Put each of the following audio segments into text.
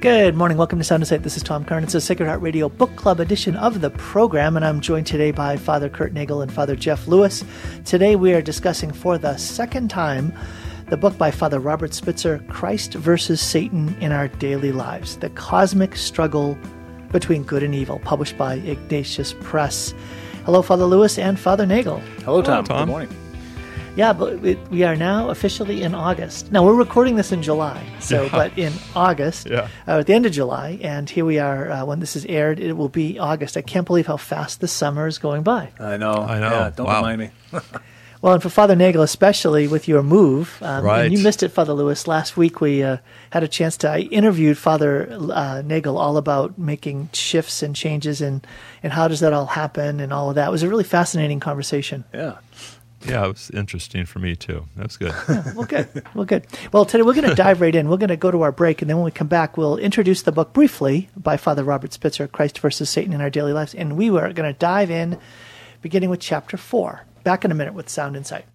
Good morning. Welcome to Sound Insight. This is Tom Curran. It's a Sacred Heart Radio Book Club edition of the program, and I'm joined today by Father Kurt Nagel and Father Jeff Lewis. Today we are discussing for the second time the book by Father Robert Spitzer, Christ versus Satan in Our Daily Lives The Cosmic Struggle Between Good and Evil, published by Ignatius Press. Hello, Father Lewis and Father Nagel. Hello, Tom. Tom. Good morning. Yeah, but we, we are now officially in August. Now we're recording this in July, so Yeah. but in August, Yeah. uh, at the end of July, and here we are uh, when this is aired. It will be August. I can't believe how fast the summer is going by. I know. I know. Yeah, don't Wow. remind me. Well, and for Father Nagel, especially with your move, um, Right. and you missed it, Father Lewis. Last week we uh, had a chance to. I interviewed Father uh, Nagel all about making shifts and changes, and and how does that all happen, and all of that. It was a really fascinating conversation. Yeah. Yeah, it was interesting for me too. That was good. Well, good. Well, good. Well, today we're going to dive right in. We're going to go to our break, and then when we come back, we'll introduce the book briefly by Father Robert Spitzer, Christ versus Satan in Our Daily Lives. And we are going to dive in, beginning with chapter four. Back in a minute with Sound Insight.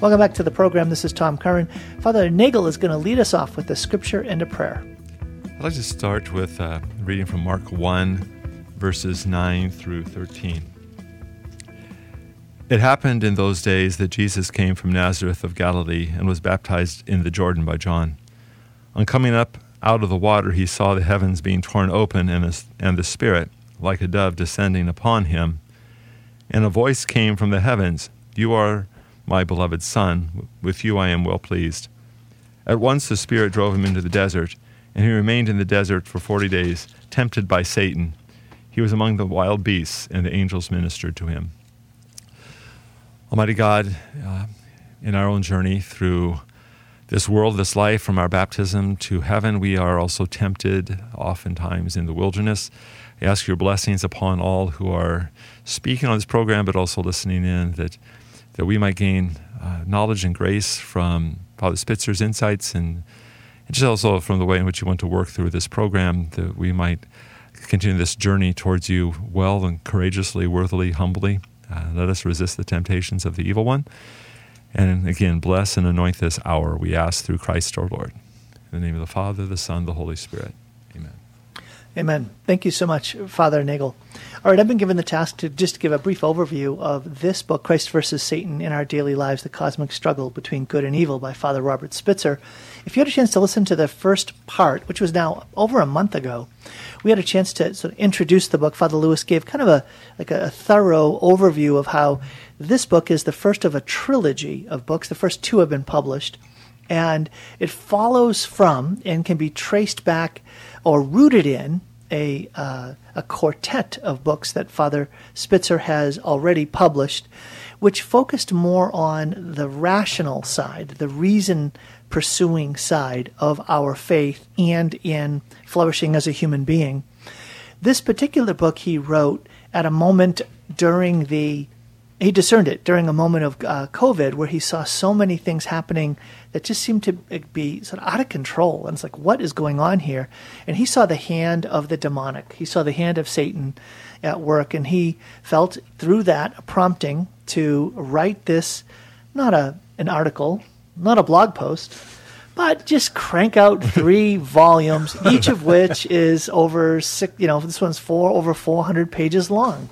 Welcome back to the program. This is Tom Curran. Father Nagel is going to lead us off with a scripture and a prayer. I'd like to start with uh, reading from Mark 1, verses 9 through 13. It happened in those days that Jesus came from Nazareth of Galilee and was baptized in the Jordan by John. On coming up out of the water, he saw the heavens being torn open and, the Spirit, like a dove, descending upon him. And a voice came from the heavens You are my beloved Son, with you I am well pleased. At once the Spirit drove him into the desert, and he remained in the desert for forty days, tempted by Satan. He was among the wild beasts, and the angels ministered to him. Almighty God, uh, in our own journey through this world, this life, from our baptism to heaven, we are also tempted, oftentimes in the wilderness. I ask your blessings upon all who are speaking on this program, but also listening in, that, that we might gain uh, knowledge and grace from Father Spitzer's insights and, and just also from the way in which you want to work through this program, that we might continue this journey towards you well and courageously, worthily, humbly. Uh, let us resist the temptations of the evil one. And again, bless and anoint this hour, we ask through Christ our Lord. In the name of the Father, the Son, the Holy Spirit. Amen. Amen. Thank you so much, Father Nagel. All right, I've been given the task to just give a brief overview of this book, Christ versus Satan in Our Daily Lives The Cosmic Struggle Between Good and Evil by Father Robert Spitzer. If you had a chance to listen to the first part, which was now over a month ago, we had a chance to sort of introduce the book. Father Lewis gave kind of a like a, a thorough overview of how this book is the first of a trilogy of books. The first two have been published and it follows from and can be traced back or rooted in a uh, a quartet of books that Father Spitzer has already published, which focused more on the rational side, the reason pursuing side of our faith, and in flourishing as a human being. This particular book he wrote at a moment during the he discerned it during a moment of uh, COVID where he saw so many things happening that just seemed to be sort of out of control. And it's like, what is going on here? And he saw the hand of the demonic. He saw the hand of Satan at work, and he felt through that a prompting to write this, not a an article, not a blog post, but just crank out three volumes, each of which is over six. You know, this one's four over four hundred pages long.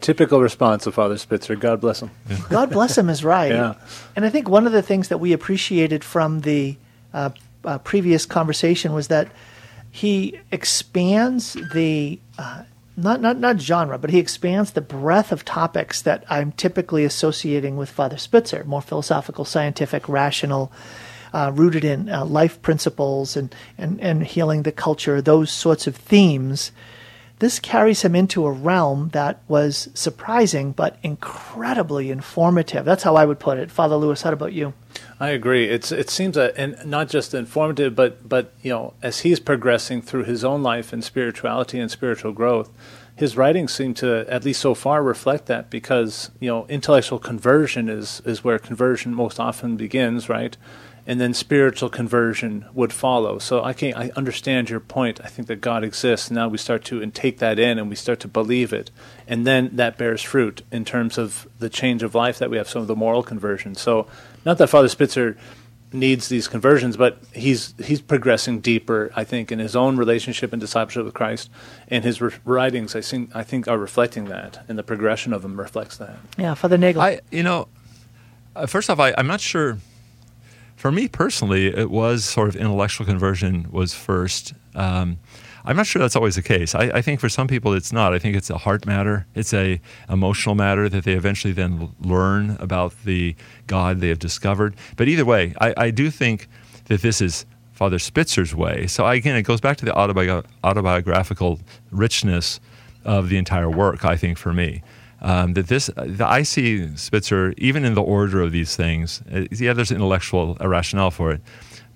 Typical response of Father Spitzer. God bless him. God bless him is right. Yeah. And I think one of the things that we appreciated from the uh, uh, previous conversation was that he expands the uh, not not not genre, but he expands the breadth of topics that I'm typically associating with Father Spitzer, more philosophical, scientific, rational. Uh, rooted in uh, life principles and, and, and healing the culture, those sorts of themes this carries him into a realm that was surprising but incredibly informative. That's how I would put it. Father Lewis, how about you? I agree. It's it seems a, and not just informative, but but you know, as he's progressing through his own life and spirituality and spiritual growth, his writings seem to, at least so far, reflect that because you know, intellectual conversion is is where conversion most often begins, right? And then spiritual conversion would follow. So I can I understand your point. I think that God exists. Now we start to and take that in, and we start to believe it, and then that bears fruit in terms of the change of life that we have. Some of the moral conversion. So, not that Father Spitzer needs these conversions, but he's he's progressing deeper. I think in his own relationship and discipleship with Christ, and his re- writings, I think I think are reflecting that, and the progression of them reflects that. Yeah, Father Nagel. I, you know, uh, first off, I, I'm not sure. For me personally, it was sort of intellectual conversion was first. Um, I'm not sure that's always the case. I, I, think for some people it's not. I think it's a heart matter. It's a emotional matter that they eventually then learn about the God they have discovered. But either way, I, I do think that this is Father Spitzer's way. So again, it goes back to the autobi- autobiographical richness of the entire work. I think for me. Um, that this, the, I see Spitzer even in the order of these things. Uh, yeah, there's intellectual rationale for it,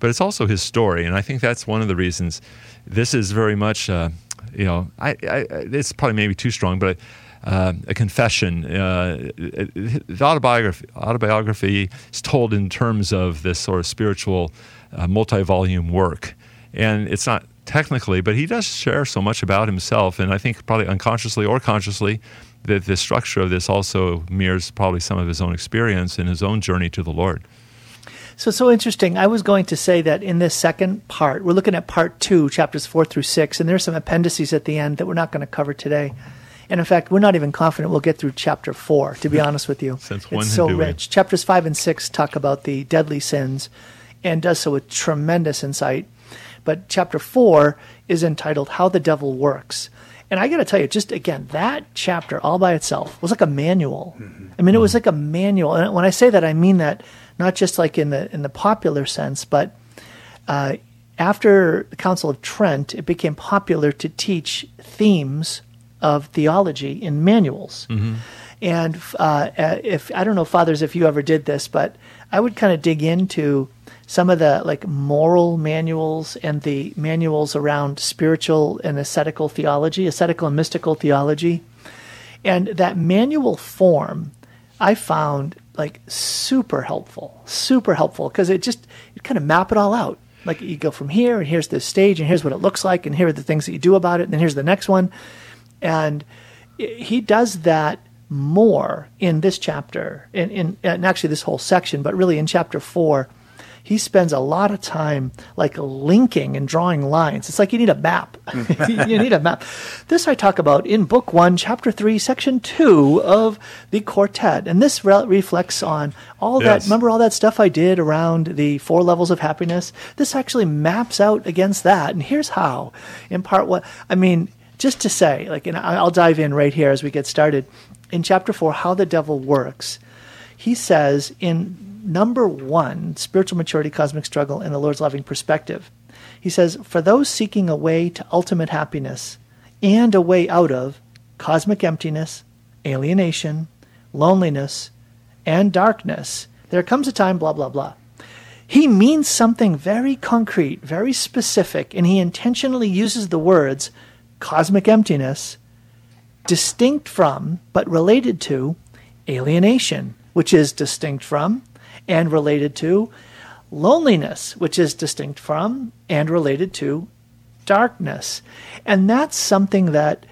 but it's also his story, and I think that's one of the reasons this is very much, uh, you know, I, I, it's probably maybe too strong, but uh, a confession. Uh, the autobiography, autobiography is told in terms of this sort of spiritual, uh, multi-volume work, and it's not technically, but he does share so much about himself, and I think probably unconsciously or consciously, that the structure of this also mirrors probably some of his own experience in his own journey to the Lord. So, so interesting. I was going to say that in this second part, we're looking at part two, chapters four through six, and there's some appendices at the end that we're not going to cover today. And in fact, we're not even confident we'll get through chapter four, to be honest with you. It's so rich. Chapters five and six talk about the deadly sins and does so with tremendous insight. But chapter four is entitled How the Devil Works. And I got to tell you, just again, that chapter all by itself was like a manual. Mm-hmm. I mean, it was like a manual. And when I say that, I mean that not just like in the in the popular sense, but uh, after the Council of Trent, it became popular to teach themes of theology in manuals. Mm-hmm. And uh, uh, if I don't know, fathers, if you ever did this, but I would kind of dig into some of the like moral manuals and the manuals around spiritual and ascetical theology, ascetical and mystical theology. And that manual form I found like super helpful, super helpful because it just you kind of map it all out. Like you go from here and here's this stage and here's what it looks like and here are the things that you do about it and then here's the next one, and he does that more in this chapter in, in and actually this whole section, but really in chapter four he spends a lot of time like linking and drawing lines. It's like you need a map. you need a map. This I talk about in book one, chapter three, section two of the quartet. And this re- reflects on all yes. that. Remember all that stuff I did around the four levels of happiness? This actually maps out against that. And here's how. In part one, I mean, just to say, like, and I'll dive in right here as we get started. In chapter four, how the devil works, he says in number one, spiritual maturity, cosmic struggle, and the Lord's loving perspective. He says, For those seeking a way to ultimate happiness and a way out of cosmic emptiness, alienation, loneliness, and darkness, there comes a time, blah, blah, blah. He means something very concrete, very specific, and he intentionally uses the words cosmic emptiness, distinct from, but related to, alienation, which is distinct from, and related to loneliness, which is distinct from and related to darkness. And that's something that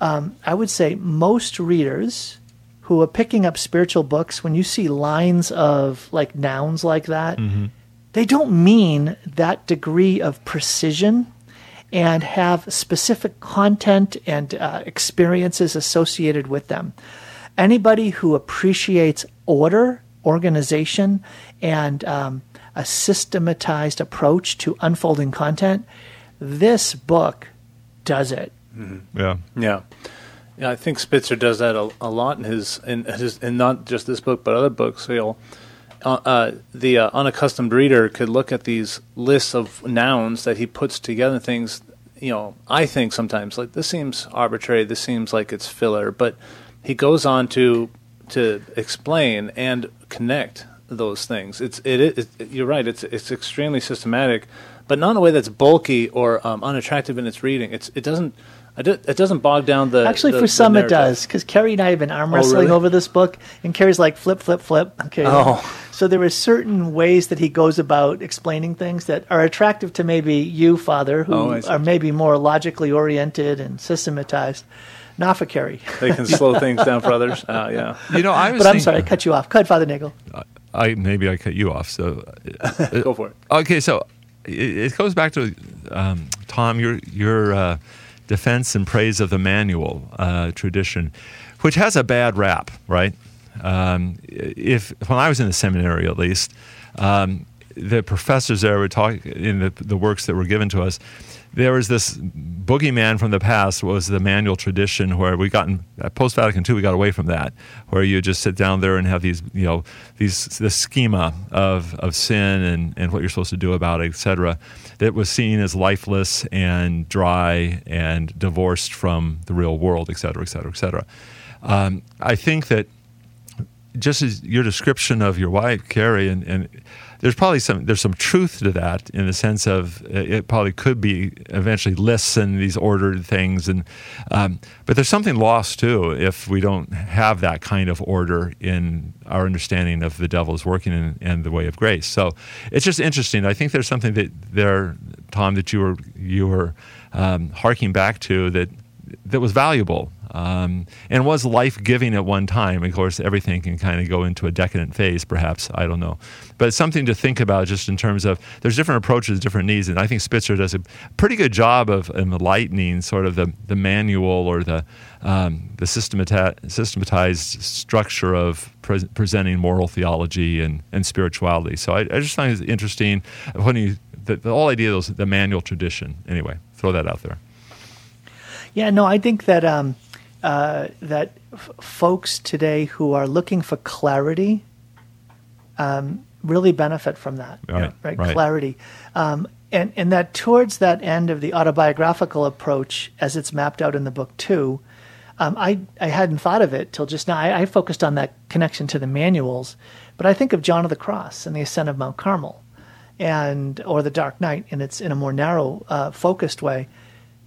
um, I would say most readers who are picking up spiritual books, when you see lines of like nouns like that, mm-hmm. they don't mean that degree of precision and have specific content and uh, experiences associated with them. Anybody who appreciates order organization and um, a systematized approach to unfolding content, this book does it. Mm-hmm. Yeah. Yeah. Yeah, I think Spitzer does that a, a lot in his in his and not just this book but other books. He'll uh, uh, the uh, unaccustomed reader could look at these lists of nouns that he puts together. Things you know, I think sometimes like this seems arbitrary. This seems like it's filler, but he goes on to to explain and connect those things. It's it, it, it, you're right. It's it's extremely systematic, but not in a way that's bulky or um, unattractive in its reading. It's it doesn't it doesn't bog down the. Actually, the, for some it does, because Carrie and I have been arm wrestling oh, really? over this book, and Carrie's like flip, flip, flip. Okay. Oh. So there are certain ways that he goes about explaining things that are attractive to maybe you, Father, who oh, are maybe more logically oriented and systematized not for Carrie. they can slow things down for others. Uh, yeah. You know, I was. But I'm sorry, I cut you off. Cut, Father Nagel. Uh, I maybe I cut you off. So Go for it. Okay, so it, it goes back to um, Tom your your uh, defense and praise of the manual uh, tradition, which has a bad rap, right? Um, if when I was in the seminary, at least, um, the professors there were talking in the, the works that were given to us there was this boogeyman from the past was the manual tradition where we got in post Vatican II we got away from that where you just sit down there and have these you know these the schema of of sin and and what you're supposed to do about it etc that was seen as lifeless and dry and divorced from the real world etc etc etc I think that just as your description of your wife Carrie and, and there's probably some there's some truth to that in the sense of uh, it probably could be eventually lists and these ordered things and um, but there's something lost too if we don't have that kind of order in our understanding of the devil's working in, and the way of grace. So it's just interesting. I think there's something that there Tom that you were you were um, harking back to that that was valuable um, and was life giving at one time. Of course, everything can kind of go into a decadent phase, perhaps. I don't know. But it's something to think about just in terms of there's different approaches, different needs. And I think Spitzer does a pretty good job of enlightening sort of the, the manual or the, um, the systematized, systematized structure of pre- presenting moral theology and, and spirituality. So I, I just find it interesting when you, the, the whole idea of the manual tradition. Anyway, throw that out there. Yeah, no, I think that um, uh, that f- folks today who are looking for clarity um, really benefit from that. Right, right? right. Clarity, um, and and that towards that end of the autobiographical approach, as it's mapped out in the book too. Um, I I hadn't thought of it till just now. I, I focused on that connection to the manuals, but I think of John of the Cross and the Ascent of Mount Carmel, and or the Dark Night, and it's in a more narrow, uh, focused way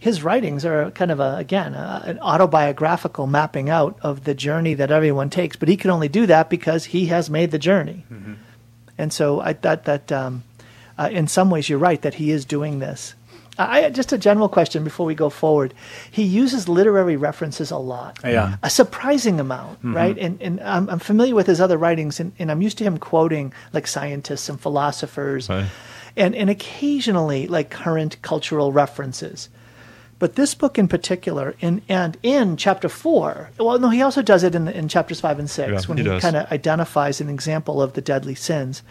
his writings are kind of a again a, an autobiographical mapping out of the journey that everyone takes but he can only do that because he has made the journey Mm-hmm. and so i thought that um, uh, in some ways you're right that he is doing this I, just a general question before we go forward. He uses literary references a lot, Yeah. a surprising amount, right? And, and I'm, I'm familiar with his other writings, and, and I'm used to him quoting like scientists and philosophers, Right. and and occasionally like current cultural references. But this book in particular, in and in chapter four, well, no, he also does it in, in chapters five and six Yeah, when he he, kind of identifies an example of the deadly sins.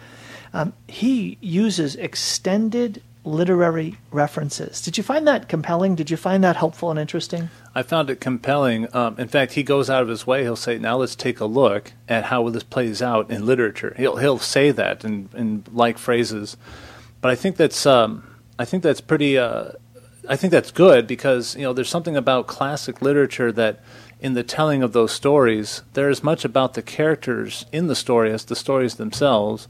Um, he uses extended literary references. Did you find that compelling? Did you find that helpful and interesting? I found it compelling. Um, in fact, he goes out of his way. He'll say, "Now let's take a look at how this plays out in literature." He'll he'll say that in, in like phrases, but I think that's um, I think that's pretty. Uh, I think that's good because you know there's something about classic literature that in the telling of those stories, they're as much about the characters in the story as the stories themselves.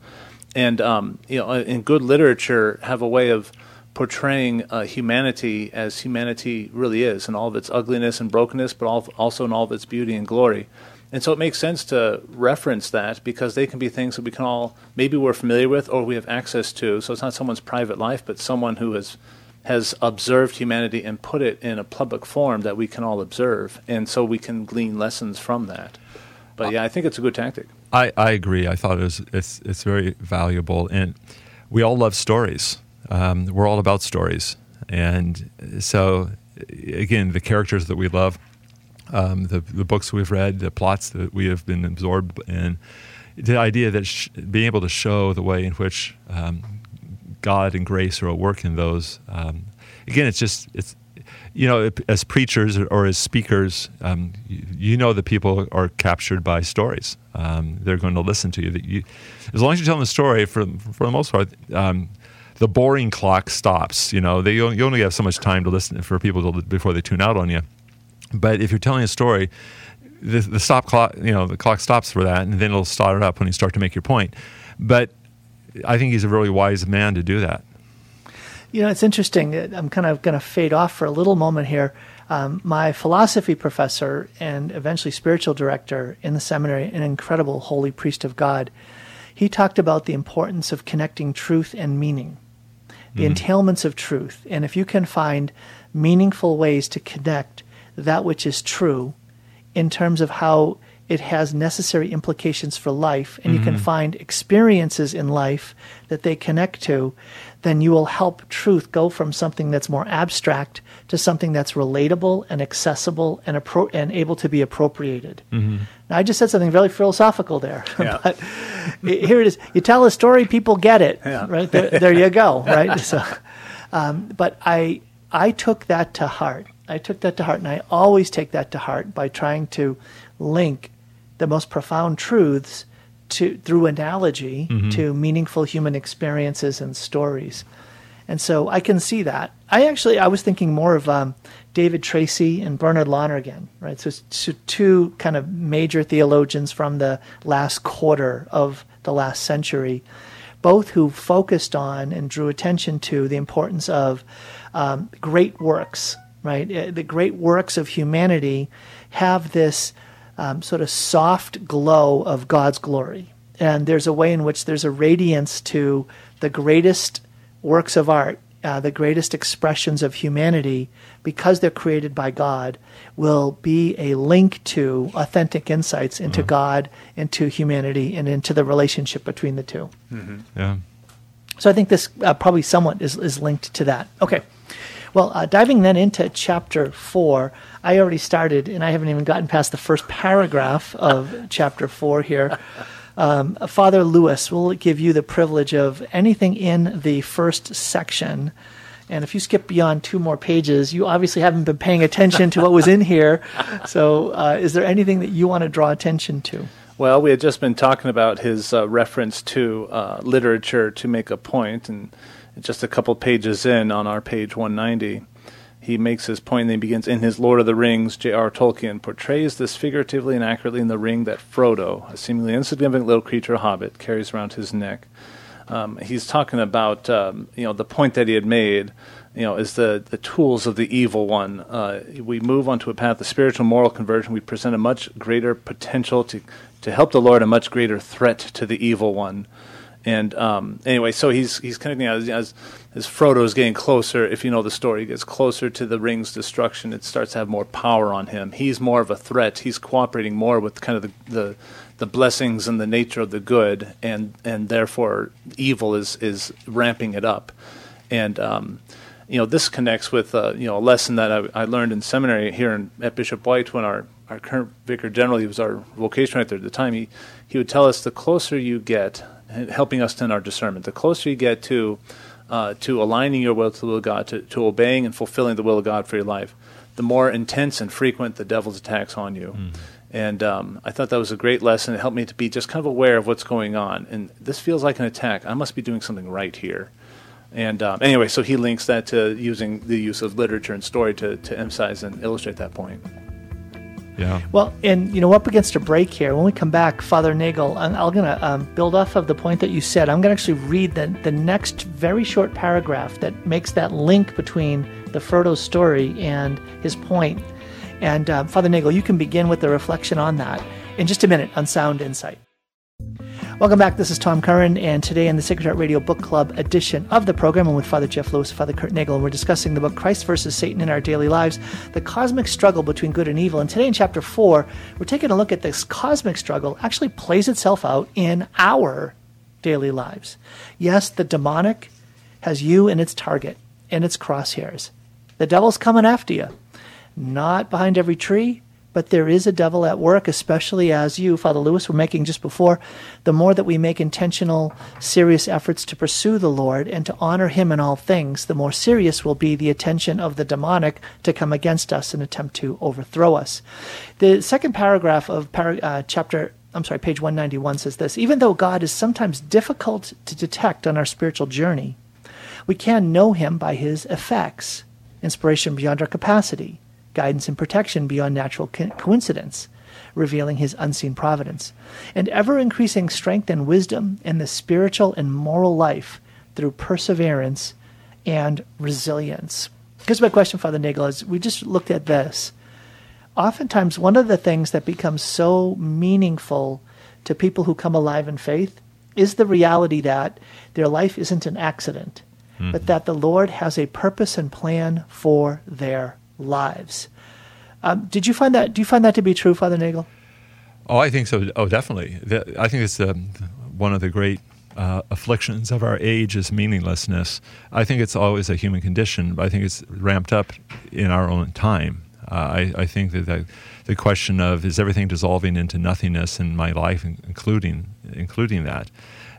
And um, you know, in good literature, have a way of portraying uh, humanity as humanity really is, in all of its ugliness and brokenness, but al- also in all of its beauty and glory. And so it makes sense to reference that because they can be things that we can all maybe we're familiar with or we have access to. So it's not someone's private life, but someone who has has observed humanity and put it in a public form that we can all observe, and so we can glean lessons from that. But yeah, I think it's a good tactic. I, I agree. I thought it was it's it's very valuable, and we all love stories. Um, we're all about stories, and so again, the characters that we love, um, the the books we've read, the plots that we have been absorbed in, the idea that sh- being able to show the way in which um, God and grace are at work in those. Um, again, it's just it's you know as preachers or as speakers, um, you, you know that people are captured by stories. Um, they're going to listen to you. That you, as long as you're telling the story, for for the most part. Um, the boring clock stops. You know, they, you only have so much time to listen for people to, before they tune out on you. But if you're telling a story, the, the stop clock, you know, the clock stops for that, and then it'll start up when you start to make your point. But I think he's a really wise man to do that. You know, it's interesting. I'm kind of going to fade off for a little moment here. Um, my philosophy professor and eventually spiritual director in the seminary, an incredible holy priest of God, he talked about the importance of connecting truth and meaning, the entailments of truth. And if you can find meaningful ways to connect that which is true in terms of how it has necessary implications for life, and you can find experiences in life that they connect to, then you will help truth go from something that's more abstract to something that's relatable and accessible and appro- and able to be appropriated. Now, I just said something very philosophical there, Yeah. but here it is. You tell a story, people get it. Yeah. Right there, there you go. Right. So, um, but I I took that to heart. I took that to heart, and I always take that to heart by trying to link the most profound truths to through analogy to meaningful human experiences and stories. And so I can see that. I actually I was thinking more of um, David Tracy and Bernard Lonergan, right? So, so two kind of major theologians from the last quarter of the last century, both who focused on and drew attention to the importance of um, great works, right? Uh, The great works of humanity have this um, sort of soft glow of God's glory. And there's a way in which there's a radiance to the greatest works of art, uh, the greatest expressions of humanity, because they're created by God, will be a link to authentic insights into God, into humanity, and into the relationship between the two. Yeah. So I think this uh, probably somewhat is, is linked to that. Okay. Well, uh, diving then into chapter four, I already started, and I haven't even gotten past the first paragraph of chapter four here. Um, Father Lewis will give you the privilege of anything in the first section. And if you skip beyond two more pages, you obviously haven't been paying attention to what was in here. So, uh, is there anything that you want to draw attention to? Well, we had just been talking about his uh, reference to uh, literature to make a point, and just a couple pages in on our page 190, he makes his point and he begins In his Lord of the Rings, J.R. Tolkien portrays this figuratively and accurately in the ring that Frodo, a seemingly insignificant little creature hobbit, carries around his neck. Um, he's talking about um, you know the point that he had made you know is the the tools of the evil one uh, we move onto a path of spiritual moral conversion we present a much greater potential to to help the lord a much greater threat to the evil one and um, anyway so he's he's connecting as, as as Frodo is getting closer if you know the story he gets closer to the ring's destruction it starts to have more power on him. He's more of a threat. He's cooperating more with kind of the, the the blessings and the nature of the good, and and therefore evil is is ramping it up, and um, you know this connects with uh, you know a lesson that I, I learned in seminary here in, at Bishop White when our our current vicar general he was our vocation there at the time he he would tell us the closer you get helping us in our discernment the closer you get to uh, to aligning your will to the will of God to, to obeying and fulfilling the will of God for your life the more intense and frequent the devil's attacks on you. And um, I thought that was a great lesson. It helped me to be just kind of aware of what's going on. And this feels like an attack. I must be doing something right here. And um, anyway, so he links that to using the use of literature and story to, to emphasize and illustrate that point. Yeah. Well, and you know, up against a break here. When we come back, Father Nagel, I'm, I'm going to um, build off of the point that you said. I'm going to actually read the, the next very short paragraph that makes that link between the Frodo story and his point. And uh, Father Nagel, you can begin with the reflection on that in just a minute on Sound Insight. Welcome back. This is Tom Curran, and today in the Sacred Heart Radio Book Club edition of the program, I'm with Father Jeff Lewis, Father Kurt Nagel, and we're discussing the book Christ versus Satan in Our Daily Lives, the cosmic struggle between good and evil. And today in chapter four, we're taking a look at this cosmic struggle actually plays itself out in our daily lives. Yes, the demonic has you in its target, in its crosshairs. The devil's coming after you not behind every tree, but there is a devil at work, especially as you, Father Lewis, were making just before. The more that we make intentional, serious efforts to pursue the Lord and to honor Him in all things, the more serious will be the attention of the demonic to come against us and attempt to overthrow us. The second paragraph of uh, chapter I'm sorry, page 191 says this Even though God is sometimes difficult to detect on our spiritual journey, we can know Him by His effects inspiration beyond our capacity, guidance and protection beyond natural co- coincidence, revealing his unseen providence, and ever increasing strength and wisdom in the spiritual and moral life through perseverance and resilience. Here's my question, Father Nagel, is we just looked at this. Oftentimes, one of the things that becomes so meaningful to people who come alive in faith is the reality that their life isn't an accident, but mm-hmm. that the Lord has a purpose and plan for their lives. Um, did you find that? Do you find that to be true, Father Nagel? Oh, I think so. Oh, definitely. I think it's um, one of the great uh, afflictions of our age is meaninglessness. I think it's always a human condition, but I think it's ramped up in our own time. Uh, I, I, think that the, the, question of is everything dissolving into nothingness in my life, including including that,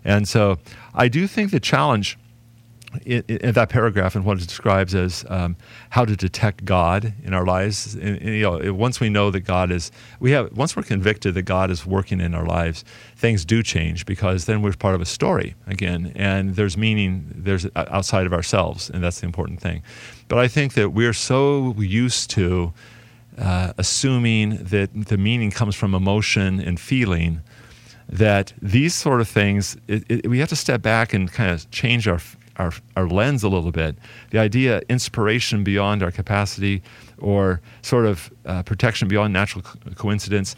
and so I do think the challenge in, in, that paragraph and what it describes as um, how to detect God in our lives. And, and, you know, once we know that God is, we have once we're convicted that God is working in our lives, things do change because then we're part of a story again, and there's meaning there's outside of ourselves, and that's the important thing. But I think that we're so used to uh, assuming that the meaning comes from emotion and feeling that these sort of things it, it, we have to step back and kind of change our our, our lens a little bit. The idea inspiration beyond our capacity or sort of uh, protection beyond natural co- coincidence,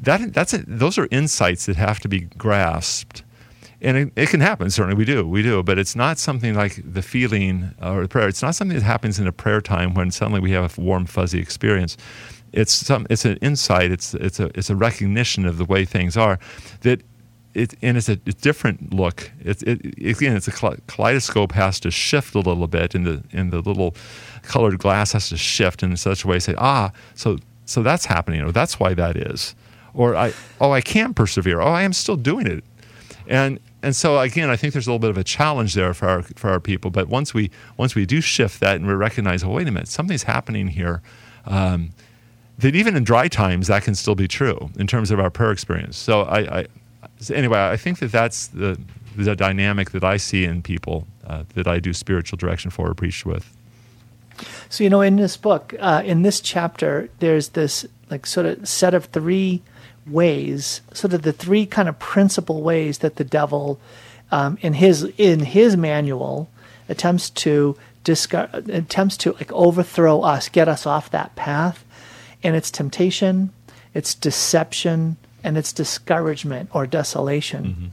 that, that's a, those are insights that have to be grasped. And it, it, can happen, certainly we do, we do, but it's not something like the feeling or the prayer. It's not something that happens in a prayer time when suddenly we have a warm, fuzzy experience it's some it's an insight it's it's a it's a recognition of the way things are that it, and it's a, different look. It, it, again, it's a kaleidoscope has to shift a little bit, and the and the little colored glass has to shift in such a way. Say, ah, so so that's happening, or that's why that is, or I oh I can persevere. Oh, I am still doing it, and and so again, I think there's a little bit of a challenge there for our for our people. But once we once we do shift that and we recognize, oh wait a minute, something's happening here. Um, that even in dry times that can still be true in terms of our prayer experience. So I, I, so anyway, I think that that's the, the dynamic that I see in people uh, that I do spiritual direction for or preach with. So you know, in this book, uh, in this chapter, there's this like sort of set of three ways, sort of the three kind of principal ways that the devil, um, in his in his manual, attempts to discard, attempts to like overthrow us, get us off that path, and it's temptation, it's deception, and it's discouragement or desolation. Mm-hmm.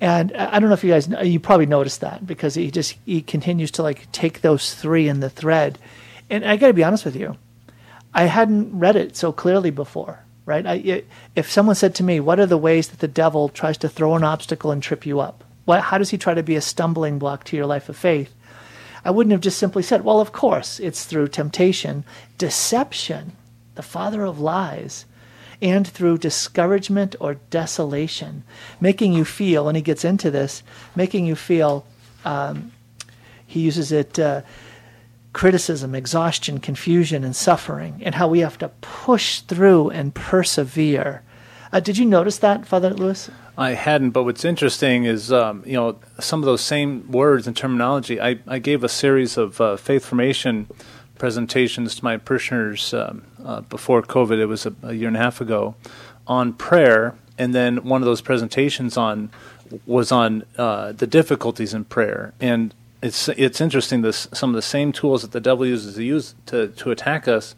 And I don't know if you guys you probably noticed that because he just he continues to like take those three in the thread. And I got to be honest with you, I hadn't read it so clearly before. Right? I, if someone said to me, "What are the ways that the devil tries to throw an obstacle and trip you up? What, how does he try to be a stumbling block to your life of faith?" I wouldn't have just simply said, "Well, of course, it's through temptation, deception, the father of lies." And through discouragement or desolation, making you feel, and he gets into this, making you feel, um, he uses it, uh, criticism, exhaustion, confusion, and suffering, and how we have to push through and persevere. Uh, did you notice that, Father Lewis? I hadn't, but what's interesting is, um, you know, some of those same words and terminology. I, I gave a series of uh, faith formation presentations to my parishioners um, uh, before COVID. It was a, a, year and a half ago on prayer, and then one of those presentations on was on uh, the difficulties in prayer. And it's it's interesting. This some of the same tools that the devil uses to use to to attack us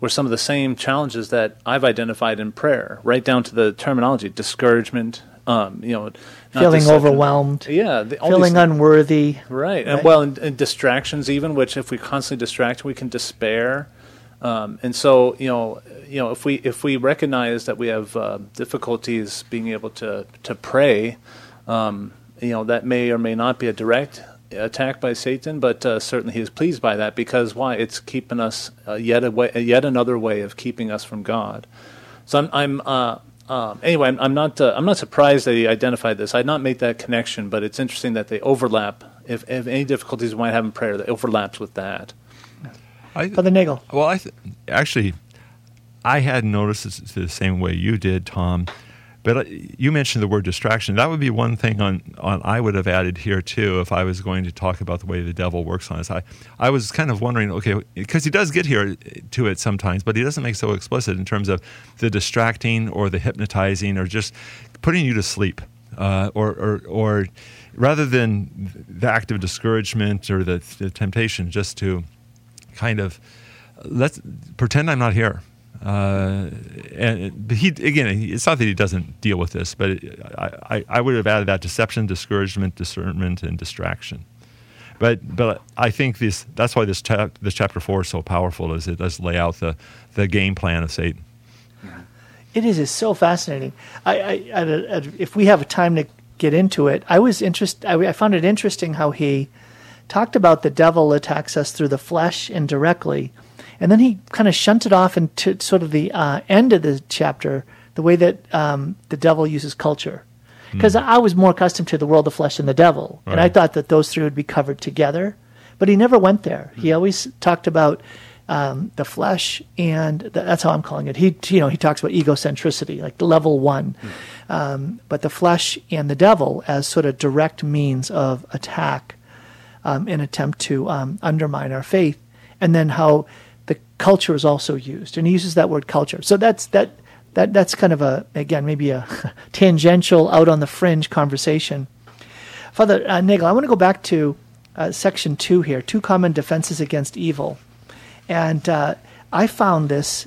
were some of the same challenges that I've identified in prayer, right down to the terminology: discouragement, um, you know, feeling overwhelmed, yeah, the, feeling these, unworthy, right? right? And well, and, and, distractions, even which if we constantly distract, we can despair. Um, and so, you know, you know, if we if we recognize that we have uh, difficulties being able to to pray, um, you know, that may or may not be a direct attack by Satan, but uh, certainly he is pleased by that because why? It's keeping us uh, yet a way, yet another way of keeping us from God. So I'm, I'm uh, um, anyway, I'm, I'm not uh, I'm not surprised that he identified this. I'd not make that connection, but it's interesting that they overlap. If, if any difficulties we might have in prayer, that overlaps with that. I, Father Nagel. Well, I th- actually I hadn't noticed it the same way you did, Tom. But uh, you mentioned the word distraction. That would be one thing on, on I would have added here too if I was going to talk about the way the devil works on us. I, I was kind of wondering, okay, because he does get here to it sometimes, but he doesn't make so explicit in terms of the distracting or the hypnotizing or just putting you to sleep, uh, or, or or rather than the act of discouragement or the, the temptation, just to kind of let's pretend I'm not here uh, and he again, it's not that he doesn't deal with this, but I, I would have added that deception, discouragement, discernment, and distraction. But but I think this that's why this this chapter four is so powerful, is it does lay out the the game plan of Satan. It is. It's so fascinating. I, I, I, I if we have time to get into it, I was interest. I, I found it interesting how he talked about the devil attacks us through the flesh indirectly, and then he kind of shunted off into sort of the uh, end of the chapter, the way that um, the devil uses culture. Because mm. I was more accustomed to the world of flesh and the devil, right. and I thought that those three would be covered together. But he never went there. Mm. He always talked about um, the flesh, and th- that's how I'm calling it. He, you know, he talks about egocentricity, like level one, mm. um, but the flesh and the devil as sort of direct means of attack um, in attempt to um, undermine our faith, and then how the culture is also used, and he uses that word culture. So that's that. That, that's kind of a again maybe a tangential out on the fringe conversation. Father uh, Nagel, I want to go back to uh, section two here: two common defenses against evil. And uh, I found this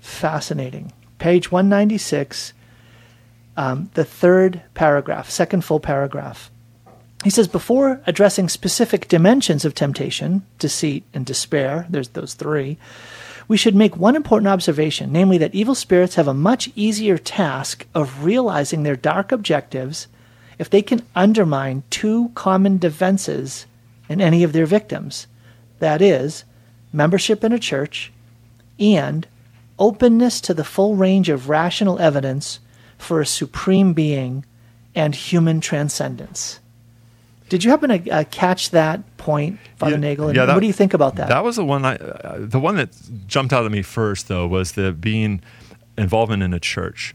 fascinating. Page 196, um, the third paragraph, second full paragraph. He says, before addressing specific dimensions of temptation, deceit, and despair, there's those three, we should make one important observation, namely that evil spirits have a much easier task of realizing their dark objectives if they can undermine two common defenses in any of their victims. That is, membership in a church, and openness to the full range of rational evidence for a supreme being and human transcendence. Did you happen to uh, catch that point, Father yeah, Nagel? yeah, that, what do you think about that? That was the one. I, uh, the one that jumped out at me first, though, was the being involvement in a church,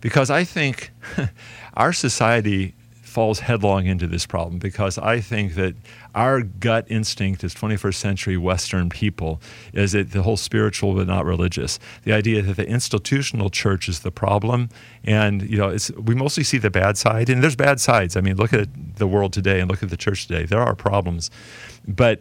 because I think our society falls headlong into this problem because I think that our gut instinct as 21st century Western people is that the whole spiritual but not religious. The idea that the institutional church is the problem, and you know, it's we mostly see the bad side, and there's bad sides. I mean, look at the world today and look at the church today. There are problems, but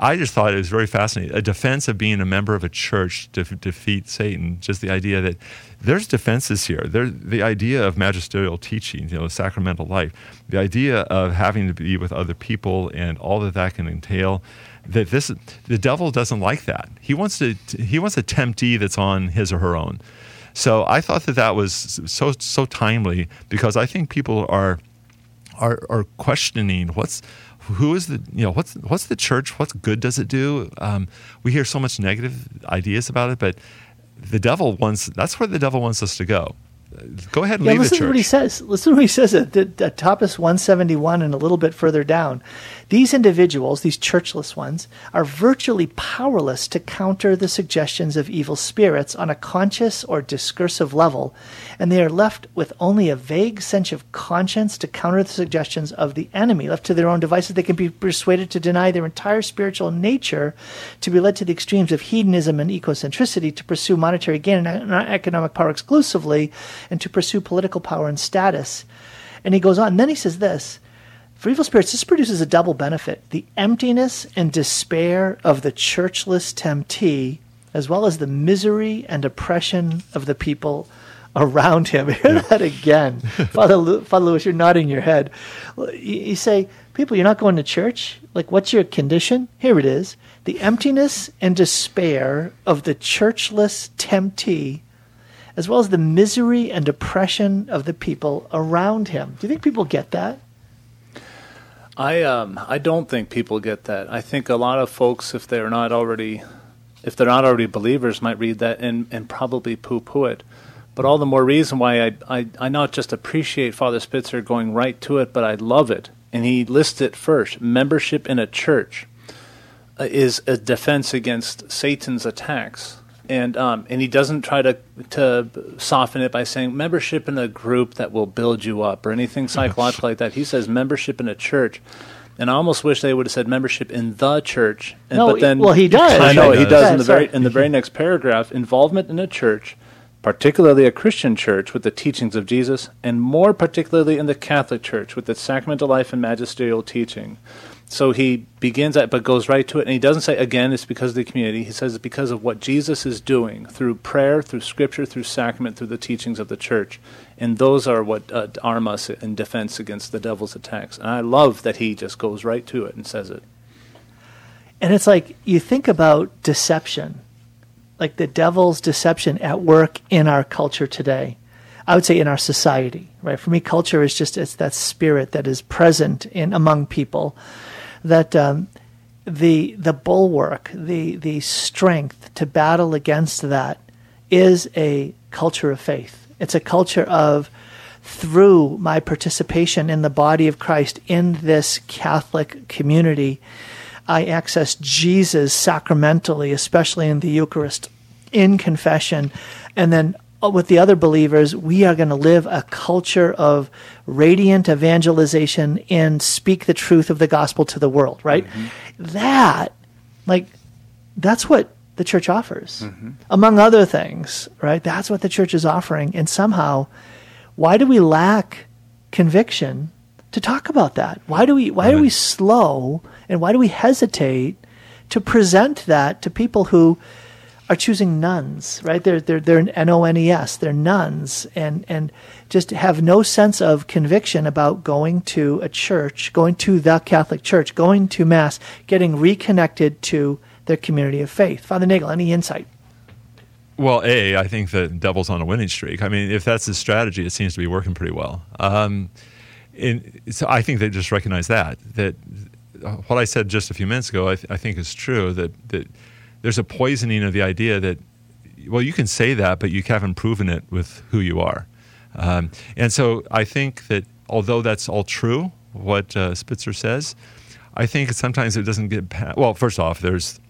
I just thought it was very fascinating. A defense of being a member of a church to defeat Satan. Just the idea that there's defenses here. There's the idea of magisterial teaching, you know, sacramental life. The idea of having to be with other people and all that that can entail. That this, the devil doesn't like that. He wants to. He wants a temptee that's on his or her own. So I thought that that was so so timely because I think people are are, are questioning what's who is the you know what's what's the church? What's good does it do? Um, we hear so much negative ideas about it, but the devil wants that's where the devil wants us to go. Go ahead and yeah, leave listen the church. to what he says. Listen to what he says at, at, at Topos 171 and a little bit further down. These individuals, these churchless ones, are virtually powerless to counter the suggestions of evil spirits on a conscious or discursive level, and they are left with only a vague sense of conscience to counter the suggestions of the enemy. Left to their own devices, they can be persuaded to deny their entire spiritual nature, to be led to the extremes of hedonism and egocentricity, to pursue monetary gain and economic power exclusively, and to pursue political power and status. And he goes on, and then he says this for evil spirits, this produces a double benefit the emptiness and despair of the churchless temptee, as well as the misery and oppression of the people around him. Hear yeah. that again. Father, Father Lewis, you're nodding your head. You say, People, you're not going to church? Like, what's your condition? Here it is the emptiness and despair of the churchless temptee, as well as the misery and oppression of the people around him. Do you think people get that? I um I don't think people get that. I think a lot of folks, if they're not already, if they're not already believers, might read that and, and probably poo poo it. But all the more reason why I, I I not just appreciate Father Spitzer going right to it, but I love it. And he lists it first: membership in a church uh, is a defense against Satan's attacks and um, and he doesn't try to to soften it by saying membership in a group that will build you up or anything psychological like that. He says membership in a church. And I almost wish they would have said membership in the church. And, no, but then, well, he does. I know he does yeah, in the very in the very next paragraph. Involvement in a church, particularly a Christian church, with the teachings of Jesus, and more particularly in the Catholic Church with its sacramental life and magisterial teaching. So he begins that, but goes right to it, and he doesn't say again it's because of the community. He says it's because of what Jesus is doing through prayer, through Scripture, through sacrament, through the teachings of the church, and those are what uh, arm us in defense against the devil's attacks. And I love that he just goes right to it and says it. And it's like you think about deception, like the devil's deception at work in our culture today. I would say in our society, right? For me, culture is just it's that spirit that is present in among people. That um, the the bulwark, the the strength to battle against that is a culture of faith. It's a culture of through my participation in the body of Christ in this Catholic community, I access Jesus sacramentally, especially in the Eucharist, in confession, and then with the other believers, we are going to live a culture of radiant evangelization and speak the truth of the gospel to the world, right? Mm-hmm. That, like, that's what the church offers, mm-hmm. among other things, right? That's what the church is offering. And somehow, why do we lack conviction to talk about that? Why do we, why right. are we slow and why do we hesitate to present that to people who, are choosing nuns, right? They're they're they're N O N E S. They're nuns, and and just have no sense of conviction about going to a church, going to the Catholic Church, going to mass, getting reconnected to their community of faith. Father Nagel, any insight? Well, a, I think the devil's on a winning streak. I mean, if that's his strategy, it seems to be working pretty well. Um, in, so I think they just recognize that that what I said just a few minutes ago, I, th- I think is true. That that there's a poisoning of the idea that well you can say that but you haven't proven it with who you are. Um, and so i think that although that's all true what uh, spitzer says i think sometimes it doesn't get past, well first off there's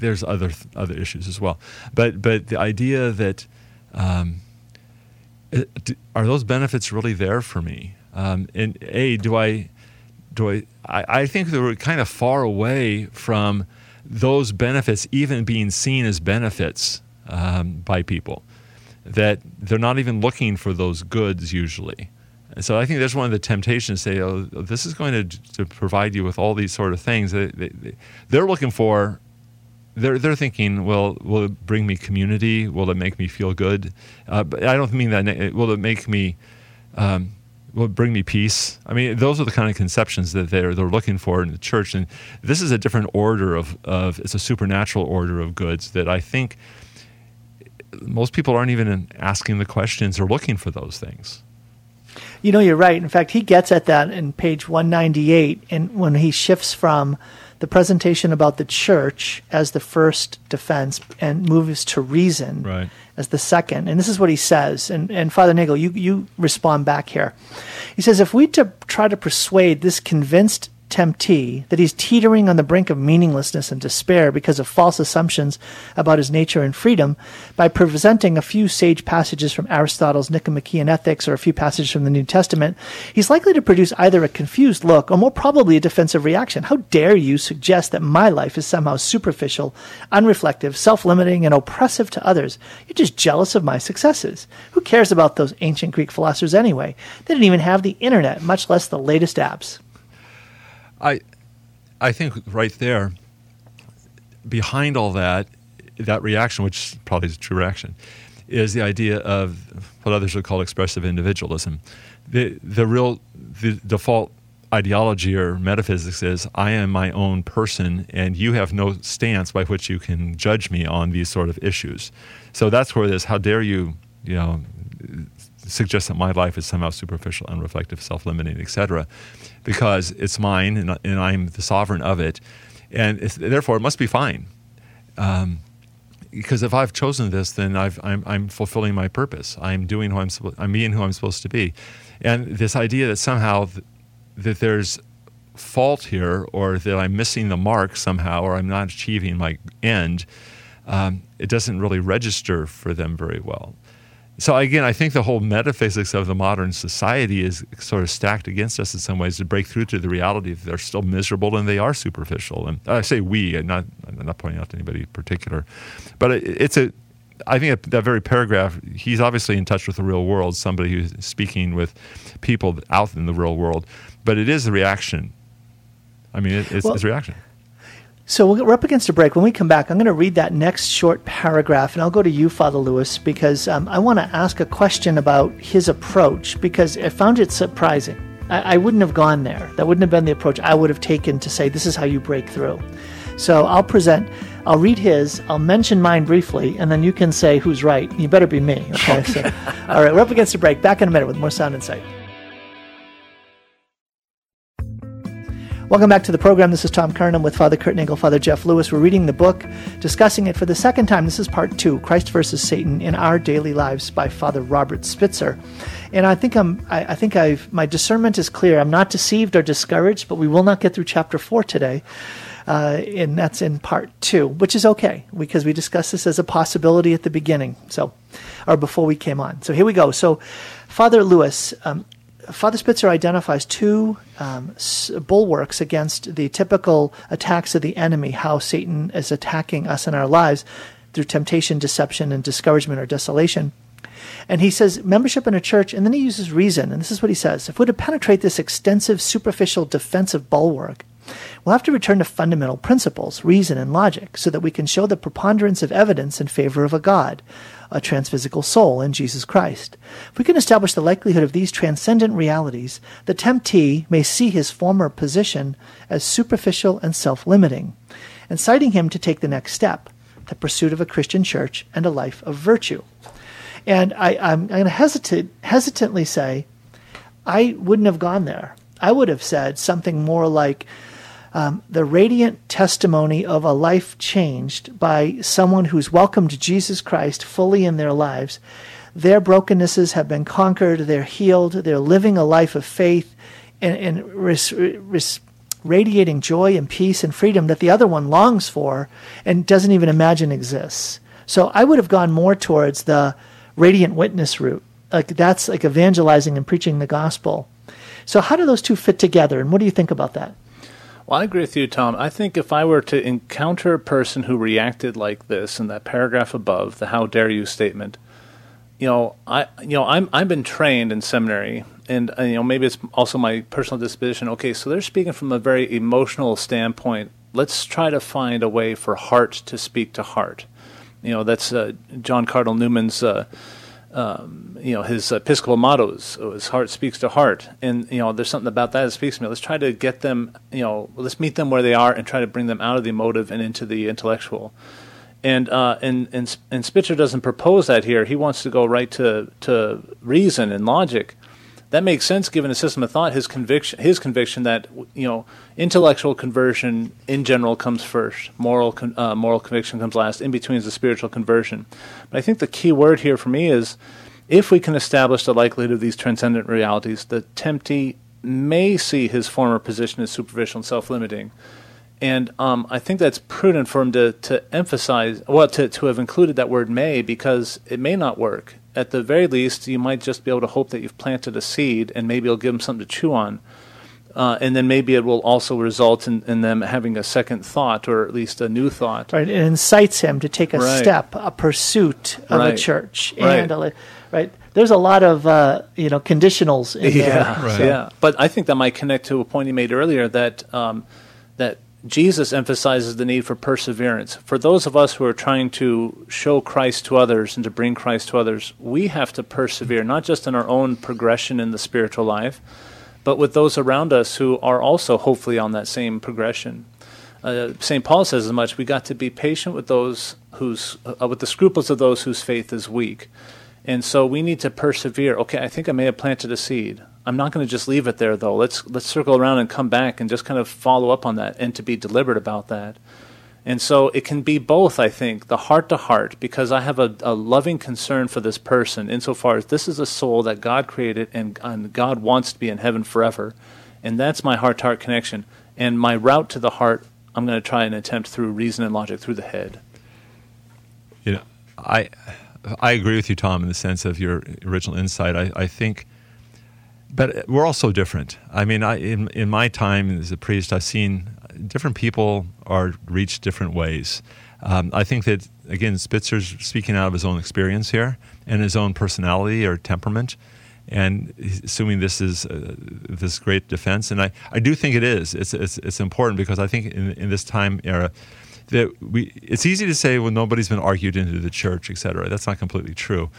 there's other other issues as well. But but the idea that um, are those benefits really there for me? Um, and a do i do I, I i think they were kind of far away from those benefits even being seen as benefits um, by people that they're not even looking for those goods usually and so i think that's one of the temptations to say oh this is going to, to provide you with all these sort of things they, they, they're looking for they're, they're thinking, well, will it bring me community? Will it make me feel good? Uh, but I don't mean that. Will it make me um, will bring me peace. I mean, those are the kind of conceptions that they're they're looking for in the church, and this is a different order of of it's a supernatural order of goods that I think most people aren't even asking the questions or looking for those things. You know, you're right. In fact, he gets at that in page 198, and when he shifts from the presentation about the church as the first defense and moves to reason. Right as the second. And this is what he says. And, and Father Nagel, you, you respond back here. He says, if we to try to persuade this convinced temptee that he's teetering on the brink of meaninglessness and despair because of false assumptions about his nature and freedom by presenting a few sage passages from Aristotle's Nicomachean Ethics or a few passages from the New Testament, he's likely to produce either a confused look or more probably a defensive reaction. How dare you suggest that my life is somehow superficial, unreflective, self limiting, and oppressive to others? You're just jealous of my successes. Who cares about those ancient Greek philosophers anyway? They didn't even have the internet, much less the latest apps. I, I think right there, behind all that, that reaction, which probably is a true reaction, is the idea of what others would call expressive individualism. The the real the default ideology or metaphysics is I am my own person and you have no stance by which you can judge me on these sort of issues. So that's where this how dare you, you know, suggest that my life is somehow superficial, unreflective, self-limiting, etc because it's mine and, and I'm the sovereign of it, and therefore it must be fine. Um, because if I've chosen this, then i am fulfilling my purpose. I'm doing who I'm I'm being who I'm supposed to be, and this idea that somehow th- that there's fault here, or that I'm missing the mark somehow, or I'm not achieving my end, um, it doesn't really register for them very well so again, I think the whole metaphysics of the modern society is sort of stacked against us in some ways to break through to the reality that they're still miserable and they are superficial. And I say we, and not I'm not pointing out to anybody in particular, but it's a. I think that very paragraph, he's obviously in touch with the real world, somebody who's speaking with people out in the real world, but it is a reaction. I mean, it, it's, well, it's a reaction. So we're up against a break. When we come back, I'm going to read that next short paragraph, and I'll go to you, Father Lewis, because um, I want to ask a question about his approach, because I found it surprising. I, I wouldn't have gone there. That wouldn't have been the approach I would have taken to say, this is how you break through. So I'll present I'll read his, I'll mention mine briefly, and then you can say who's right. You better be me. Okay. so, all right, we're up against a break. Back in a minute with more sound insight. Welcome back to the program. This is Tom Kernan with Father Kurt Nagel, Father Jeff Lewis. We're reading the book, discussing it for the second time. This is part two Christ versus Satan in Our Daily Lives by Father Robert Spitzer. And I think I'm, I, I think I've, my discernment is clear. I'm not deceived or discouraged, but we will not get through chapter four today. Uh, and that's in part two, which is okay because we discussed this as a possibility at the beginning, so or before we came on. So here we go. So, Father Lewis, um, Father Spitzer identifies two um, bulwarks against the typical attacks of the enemy, how Satan is attacking us in our lives through temptation, deception, and discouragement or desolation. And he says membership in a church, and then he uses reason. And this is what he says If we're to penetrate this extensive, superficial, defensive bulwark, we'll have to return to fundamental principles, reason, and logic, so that we can show the preponderance of evidence in favor of a God, a transphysical soul in Jesus Christ. If we can establish the likelihood of these transcendent realities, the temptee may see his former position as superficial and self limiting, inciting him to take the next step the pursuit of a Christian church and a life of virtue. And I, am going to hesitate, hesitantly say, I wouldn't have gone there. I would have said something more like, um, the radiant testimony of a life changed by someone who's welcomed Jesus Christ fully in their lives. Their brokennesses have been conquered, they're healed, they're living a life of faith and, and res, res, radiating joy and peace and freedom that the other one longs for and doesn't even imagine exists. So I would have gone more towards the radiant witness route. Like that's like evangelizing and preaching the gospel. So how do those two fit together and what do you think about that? Well, I agree with you, Tom. I think if I were to encounter a person who reacted like this in that paragraph above, the "How dare you" statement, you know, I, you know, I'm I've been trained in seminary, and uh, you know, maybe it's also my personal disposition. Okay, so they're speaking from a very emotional standpoint. Let's try to find a way for heart to speak to heart. You know, that's uh, John Cardinal Newman's. Uh, um, you know, his Episcopal mottos, oh, his heart speaks to heart. And, you know, there's something about that that speaks to me. Let's try to get them, you know, let's meet them where they are and try to bring them out of the emotive and into the intellectual. And, uh, and, and, and Spitzer doesn't propose that here. He wants to go right to, to reason and logic that makes sense given a system of thought. His conviction, his conviction that you know intellectual conversion in general comes first, moral uh, moral conviction comes last. In between is the spiritual conversion. But I think the key word here for me is if we can establish the likelihood of these transcendent realities, the temptee may see his former position as superficial and self-limiting. And um, I think that's prudent for him to, to emphasize, well, to, to have included that word may because it may not work at the very least, you might just be able to hope that you've planted a seed and maybe it'll give them something to chew on. Uh, and then maybe it will also result in, in, them having a second thought or at least a new thought. Right. It incites him to take a right. step, a pursuit of right. a church. And right. A, right. There's a lot of uh, you know conditionals in yeah, there. Right. So. Yeah. But I think that might connect to a point he made earlier that um, that Jesus emphasizes the need for perseverance. For those of us who are trying to show Christ to others and to bring Christ to others, we have to persevere, not just in our own progression in the spiritual life, but with those around us who are also hopefully on that same progression. Uh, St. Paul says as much. We got to be patient with those whose, uh, with the scruples of those whose faith is weak, and so we need to persevere. Okay, I think I may have planted a seed. I'm not going to just leave it there though. Let's let's circle around and come back and just kind of follow up on that and to be deliberate about that. And so it can be both, I think, the heart to heart, because I have a, a loving concern for this person insofar as this is a soul that God created and, and God wants to be in heaven forever. And that's my heart to heart connection. And my route to the heart, I'm going to try and attempt through reason and logic, through the head. You know, I, I agree with you, Tom, in the sense of your original insight. I, I think but we're also different. I mean, I, in in my time as a priest, I've seen different people are reached different ways. Um, I think that again, Spitzer's speaking out of his own experience here and his own personality or temperament, and assuming this is uh, this great defense. And I, I do think it is. It's it's, it's important because I think in, in this time era that we it's easy to say well nobody's been argued into the church, et cetera. That's not completely true.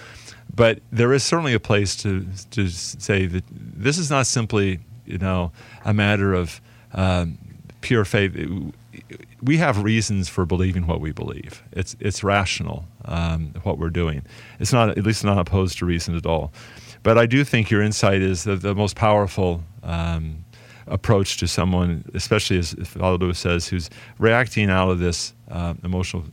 But there is certainly a place to to say that this is not simply you know a matter of um, pure faith. we have reasons for believing what we believe. It's it's rational um, what we're doing. It's not at least not opposed to reason at all. But I do think your insight is the, the most powerful um, approach to someone, especially as Father Lewis says, who's reacting out of this uh, emotional.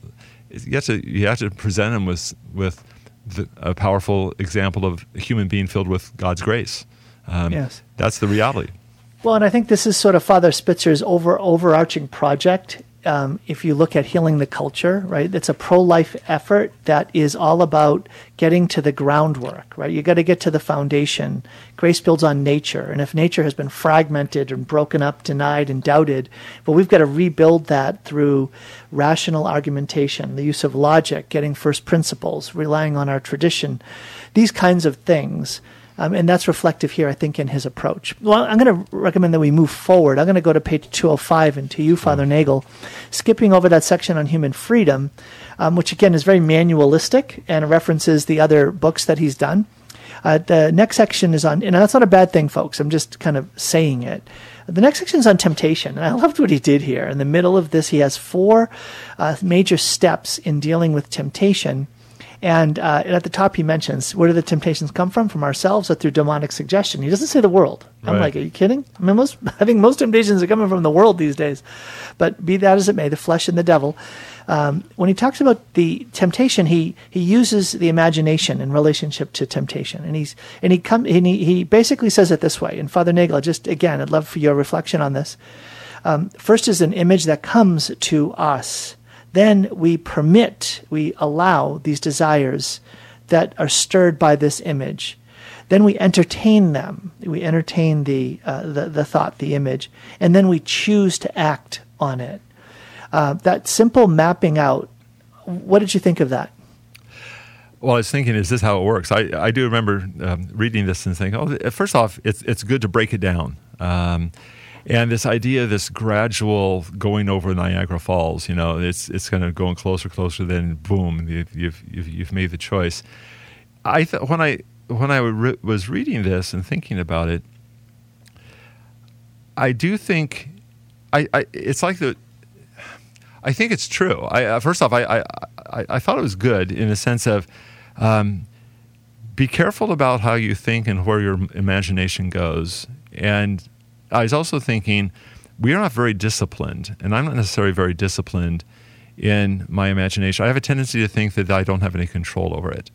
You have to you have to present him with with the, a powerful example of a human being filled with God's grace. Um, yes, that's the reality. Well, and I think this is sort of Father Spitzer's over overarching project um, if you look at healing the culture, right, it's a pro life effort that is all about getting to the groundwork, right? You got to get to the foundation. Grace builds on nature. And if nature has been fragmented and broken up, denied, and doubted, well, we've got to rebuild that through rational argumentation, the use of logic, getting first principles, relying on our tradition, these kinds of things. Um, and that's reflective here, I think, in his approach. Well, I'm going to recommend that we move forward. I'm going to go to page 205 and to you, Father Nagel, skipping over that section on human freedom, um, which again is very manualistic and references the other books that he's done. Uh, the next section is on, and that's not a bad thing, folks. I'm just kind of saying it. The next section is on temptation, and I loved what he did here. In the middle of this, he has four uh, major steps in dealing with temptation and, uh, and at the top, he mentions where do the temptations come from? From ourselves or through demonic suggestion? He doesn't say the world. I'm like, are you kidding? I mean, most, I think most temptations are coming from the world these days. But be that as it may, the flesh and the devil. Um, when he talks about the temptation, he he uses the imagination in relationship to temptation, and he's and he come and he, he basically says it this way. And Father Nagel, just again, I'd love for your reflection on this. Um, first is an image that comes to us then we permit, we allow these desires that are stirred by this image. Then we entertain them. We entertain the, uh, the, the, thought, the image, and then we choose to act on it. Uh, that simple mapping out, what did you think of that? Well, I was thinking, is this how it works? I, I do remember um, reading this and thinking, oh, first off, it's, it's good to break it down. Um, and this idea, this gradual going over Niagara Falls, you know, it's it's kind of going closer, closer. Then boom, you've you've you've made the choice. I th- when I when I re- was reading this and thinking about it, I do think I, I it's like the I think it's true. I, uh, first off, I, I, I, I, thought it was good in the sense of um, be careful about how you think and where your imagination goes. And I was also thinking, we are not very disciplined, and I'm not necessarily very disciplined in my imagination. I have a tendency to think that I don't have any control over it,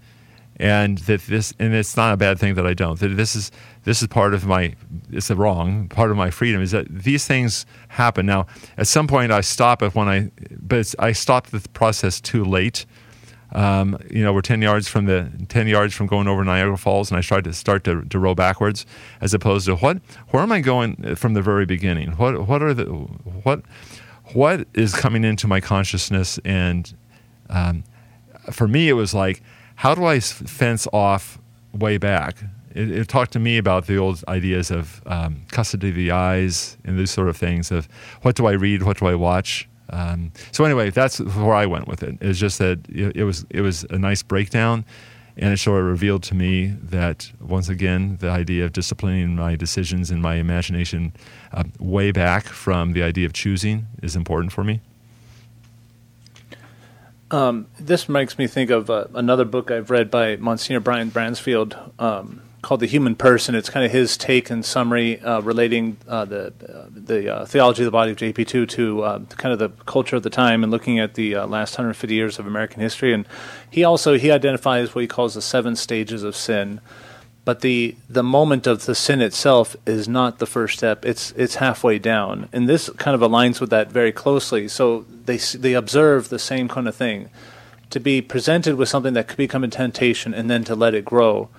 and that this, and it's not a bad thing that I don't. That this is this is part of my, it's a wrong part of my freedom is that these things happen. Now, at some point, I stop it when I, but I stop the process too late um, you know, we're 10 yards from the 10 yards from going over Niagara Falls, and I tried to start to, to row backwards, as opposed to what? Where am I going from the very beginning? What what are the what what is coming into my consciousness? And um, for me, it was like, how do I fence off way back? It, it, talked to me about the old ideas of um, custody of the eyes and these sort of things of what do I read, what do I watch, um, so anyway, that's where I went with it. It's just that it, it, was it was a nice breakdown, and it sort of revealed to me that once again the idea of disciplining my decisions and my imagination uh, way back from the idea of choosing is important for me. Um, this makes me think of uh, another book I've read by Monsignor Brian Bransfield. Um, called The Human Person. It's kind of his take and summary uh, relating uh, the uh, the uh, theology of the body of JP2 to uh, kind of the culture of the time and looking at the last 150 years of American history. And he also he identifies what he calls the seven stages of sin. But the the moment of the sin itself is not the first step. It's it's halfway down, and this kind of aligns with that very closely. So they they observe the same kind of thing, to be presented with something that could become a temptation, and then to let it grow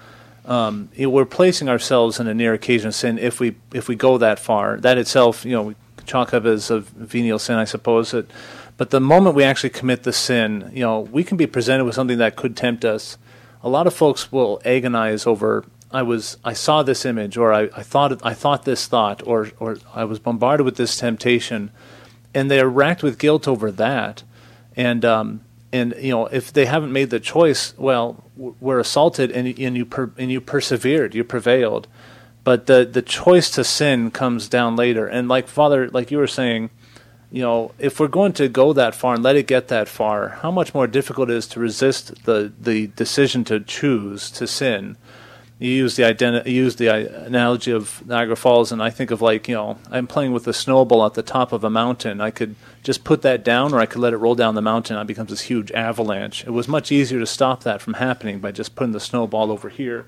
um, we're placing ourselves in a near occasion of sin if we if we go that far. That itself, you know, chalk up as a venial sin, I suppose. It, but the moment we actually commit the sin, you know, we can be presented with something that could tempt us. A lot of folks will agonize over. I was I saw this image, or I, I thought I thought this thought, or or I was bombarded with this temptation, and they are racked with guilt over that. And um, and you know if they haven't made the choice well we're assaulted and, and you per, and you persevered you prevailed but the the choice to sin comes down later and like father like you were saying you know, if we're going to go that far and let it get that far, how much more difficult it is to resist the, the decision to choose to sin. You use the identi- use the uh, analogy of Niagara Falls, and I think of like you know I'm playing with a snowball at the top of a mountain. I could just put that down, or I could let it roll down the mountain. And it becomes this huge avalanche. It was much easier to stop that from happening by just putting the snowball over here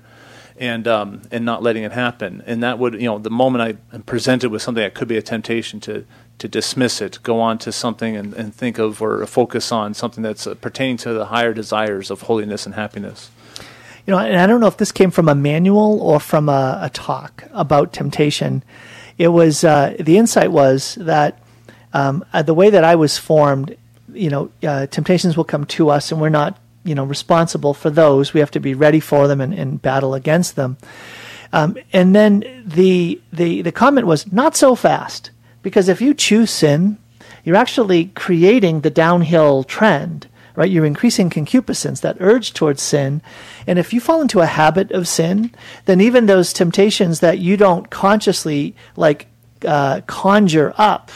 and um, and not letting it happen. And that would, you know, the moment I am presented with something that could be a temptation to to dismiss it, go on to something and, and think of or focus on something that's uh, pertaining to the higher desires of holiness and happiness. You know, and I don't know if this came from a manual or from a, a talk about temptation. It was uh, the insight was that um, uh, the way that I was formed, you know, uh, temptations will come to us, and we're not you know responsible for those. We have to be ready for them and, and battle against them. Um, and then the the the comment was not so fast because if you choose sin, you're actually creating the downhill trend. Right, you're increasing concupiscence, that urge towards sin. And if you fall into a habit of sin, then even those temptations that you don't consciously like uh, conjure up,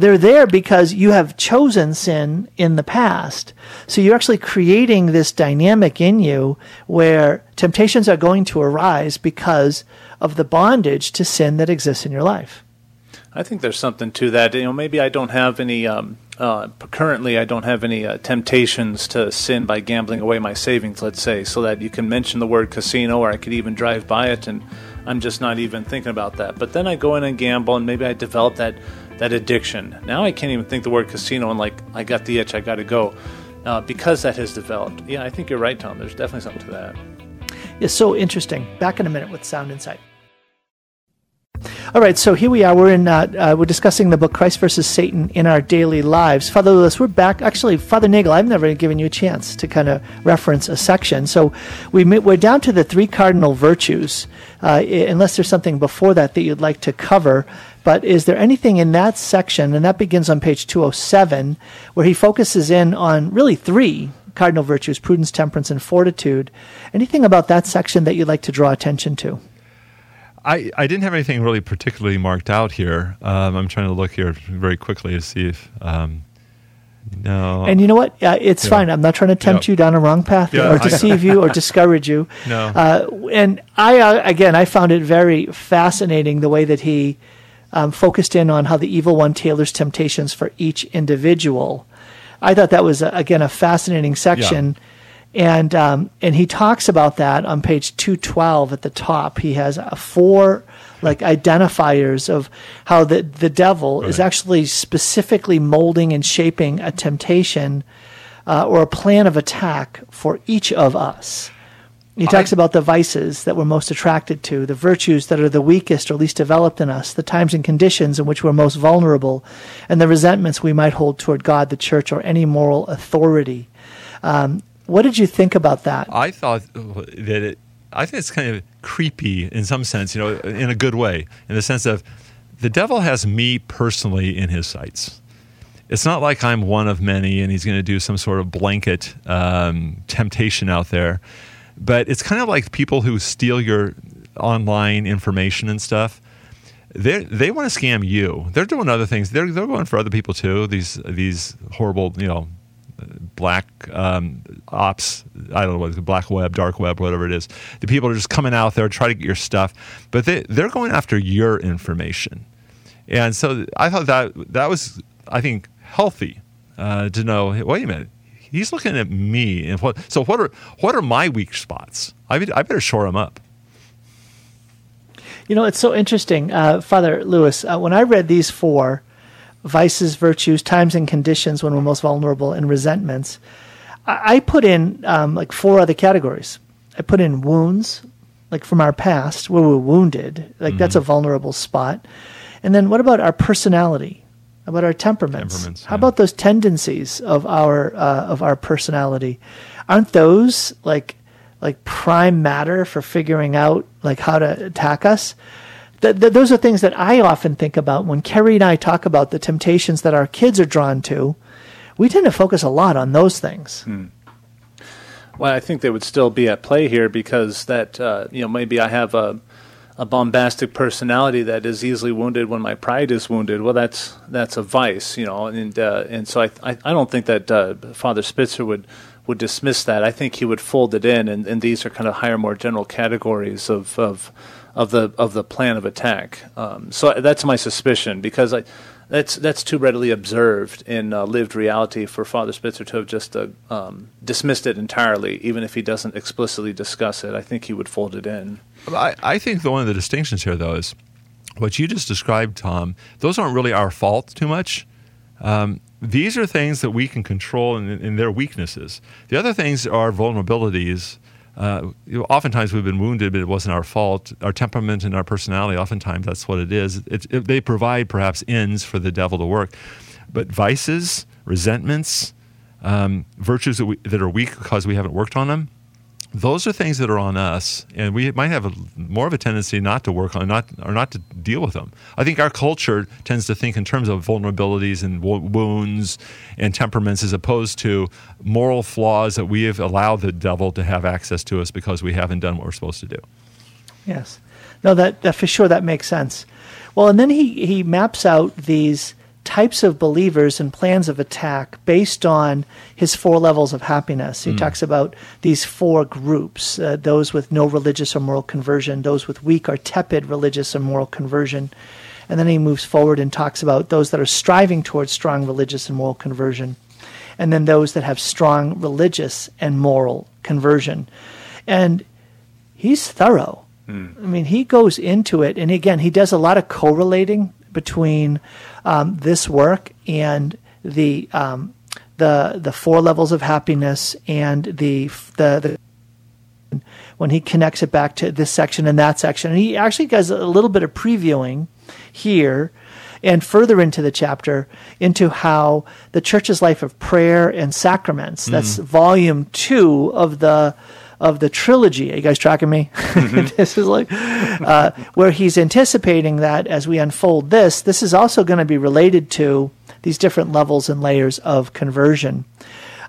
they're there because you have chosen sin in the past. So you're actually creating this dynamic in you where temptations are going to arise because of the bondage to sin that exists in your life. I think there's something to that. You know, maybe I don't have any. Um, uh, currently, I don't have any uh, temptations to sin by gambling away my savings. Let's say, so that you can mention the word casino, or I could even drive by it, and I'm just not even thinking about that. But then I go in and gamble, and maybe I develop that that addiction. Now I can't even think the word casino and like I got the itch, I got to go, uh, because that has developed. Yeah, I think you're right, Tom. There's definitely something to that. It's so interesting. Back in a minute with Sound Insight. All right, so here we are. We're in. Uh, uh, we're discussing the book Christ versus Satan in our daily lives. Father Lewis, we're back. Actually, Father Nagel, I've never given you a chance to kind of reference a section. So we we're down to the three cardinal virtues. Uh, unless there's something before that that you'd like to cover, but is there anything in that section, and that begins on page 207, where he focuses in on really three cardinal virtues prudence, temperance, and fortitude? Anything about that section that you'd like to draw attention to? I, I didn't have anything really particularly marked out here. Um, I'm trying to look here very quickly to see if. Um, no. And you know what? Uh, it's yeah. fine. I'm not trying to tempt you down a wrong path yeah, or deceive you or discourage you. No. Uh, and I, uh, again, I found it very fascinating the way that he um, focused in on how the evil one tailors temptations for each individual. I thought that was, again, a fascinating section. Yeah and um, and he talks about that on page 212 at the top he has uh, four like identifiers of how the the devil right. is actually specifically molding and shaping a temptation uh, or a plan of attack for each of us he talks I, about the vices that we're most attracted to, the virtues that are the weakest or least developed in us, the times and conditions in which we're most vulnerable, and the resentments we might hold toward God, the church, or any moral authority. Um, what did you think about that? I thought that it. I think it's kind of creepy in some sense, you know, in a good way, in the sense of the devil has me personally in his sights. It's not like I'm one of many and he's going to do some sort of blanket um, temptation out there. But it's kind of like people who steal your online information and stuff. They they want to scam you. They're doing other things. They're they're going for other people too. These these horrible you know black um, ops. I don't know what black web, dark web, whatever it is. The people are just coming out there trying to get your stuff, but they they're going after your information, and so I thought that that was I think healthy uh, to know. Wait a minute, he's looking at me, and what? So what are what are my weak spots? I I better shore them up. You know, it's so interesting, uh, Father Lewis. Uh, when I read these four, vices, virtues, times and conditions when we're most vulnerable, and resentments. I, I put in um, like four other categories. I put in wounds, like from our past where we're wounded, like mm-hmm. that's a vulnerable spot. And then what about our personality? About our temperaments? temperaments How yeah. about those tendencies of our uh, of our personality? Aren't those like like prime matter for figuring out like how to attack us? th- th- those are things that I often think about when Carrie and I talk about the temptations that our kids are drawn to. We tend to focus a lot on those things. Hmm. Well, I think they would still be at play here because that uh, you know maybe I have a a bombastic personality that is easily wounded when my pride is wounded. Well, that's that's a vice, you know, and uh, and so I, I, I don't think that uh, Father Spitzer would would dismiss that. I think he would fold it in, and, and these are kind of higher, more general categories of of of the of the plan of attack. Um, so that's my suspicion because I that's that's too readily observed in uh, lived reality for Father Spitzer to have just uh, um, dismissed it entirely, even if he doesn't explicitly discuss it. I think he would fold it in. I, I think the, one of the distinctions here, though, is what you just described, Tom. Those aren't really our fault too much. Um, these are things that we can control in, in their weaknesses. The other things are vulnerabilities uh, oftentimes we've been wounded, but it wasn't our fault. Our temperament and our personality, oftentimes that's what it is. It, it, they provide perhaps ends for the devil to work. But vices, resentments, um, virtues that, we, that are weak because we haven't worked on them, those are things that are on us, and we might have a, more of a tendency not to work on, not or not to deal with them. I think our culture tends to think in terms of vulnerabilities and wounds and temperaments, as opposed to moral flaws that we have allowed the devil to have access to us because we haven't done what we're supposed to do. Yes, no, that, that for sure that makes sense. Well, and then he he maps out these types of believers and plans of attack based on his four levels of happiness. He mm. talks about these four groups uh, those with no religious or moral conversion, those with weak or tepid religious or moral conversion. And then he moves forward and talks about those that are striving towards strong religious and moral conversion, and then those that have strong religious and moral conversion. And he's thorough. Mm. I mean, he goes into it, and again, he does a lot of correlating between um, this work and the um, the the four levels of happiness and the the, the when he connects it back to this section and that section. And he actually does a little bit of previewing here and further into the chapter into how the church's life of prayer and sacraments. Mm. That's volume two of the of the trilogy. Are you guys tracking me? Mm-hmm. this is like uh, where he's anticipating that as we unfold this, this is also going to be related to these different levels and layers of conversion.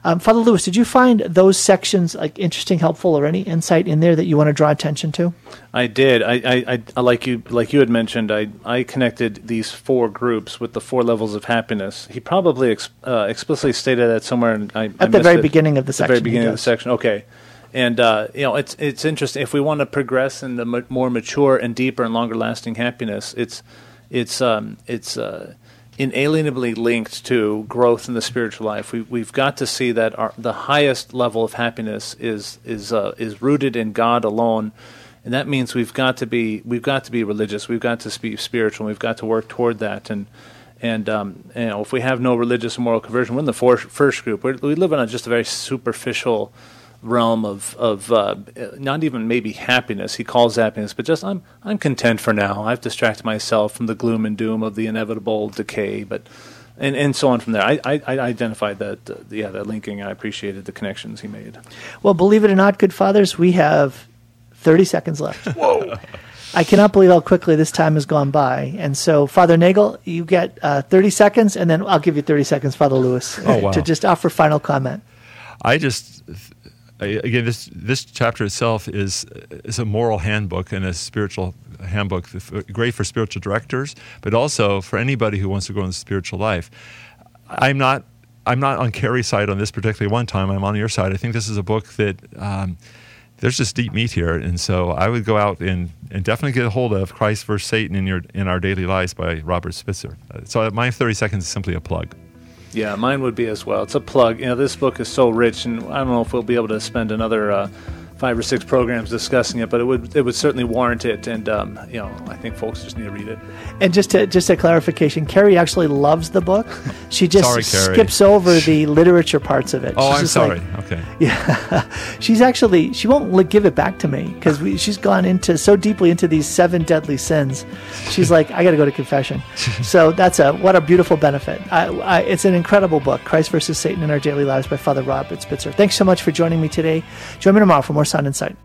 Um, Father Lewis, did you find those sections like interesting, helpful, or any insight in there that you want to draw attention to? I did. I, I, I like you, like you had mentioned. I, I connected these four groups with the four levels of happiness. He probably ex, uh, explicitly stated that somewhere. I, At I the very it. beginning of the, the section. very beginning of the section. Okay and uh, you know it's it's interesting if we want to progress in the more mature and deeper and longer lasting happiness it's it's um, it's uh, inalienably linked to growth in the spiritual life. We we've got to see that our, the highest level of happiness is is uh, is rooted in God alone. And that means we've got to be we've got to be religious. We've got to be spiritual. We've got to work toward that. And and um, you know, if we have no religious or moral conversion, we're in the for- first group. We're, we live in a, just a very superficial realm of of uh, not even maybe happiness. He calls happiness, but just I'm I'm content for now. I've distracted myself from the gloom and doom of the inevitable decay, but. And, and so on from there. I, I, I identified that, uh, yeah, that linking. I appreciated the connections he made. Well, believe it or not, good fathers, we have 30 seconds left. Whoa. I cannot believe how quickly this time has gone by. And so, Father Nagel, you get uh, 30 seconds, and then I'll give you 30 seconds, Father Lewis, oh, wow. to just offer final comment. I just again, this this chapter itself is is a moral handbook and a spiritual handbook, great for spiritual directors, but also for anybody who wants to grow in the spiritual life. I'm not I'm not on Carrie's side on this particularly one time. I'm on your side. I think this is a book that um, there's just deep meat here, and so I would go out and, and definitely get a hold of Christ versus Satan in your in our daily lives by Robert Spitzer. So my 30 seconds is simply a plug. Yeah, mine would be as well. It's a plug. You know, this book is so rich, and I don't know if we'll be able to spend another uh, five or six programs discussing it, but it would it would certainly warrant it. And um, you know, I think folks just need to read it. And just to, just a clarification, Carrie actually loves the book. She just sorry, skips over the literature parts of it. Oh, she's I'm sorry. Like, okay. Yeah, she's actually she won't give it back to me because she's gone into so deeply into these seven deadly sins. She's like, I got to go to confession. so that's a what a beautiful benefit. I, I, it's an incredible book, Christ versus Satan in Our Daily Lives by Father Robert Spitzer. Thanks so much for joining me today. Join me tomorrow for more Sound Insight.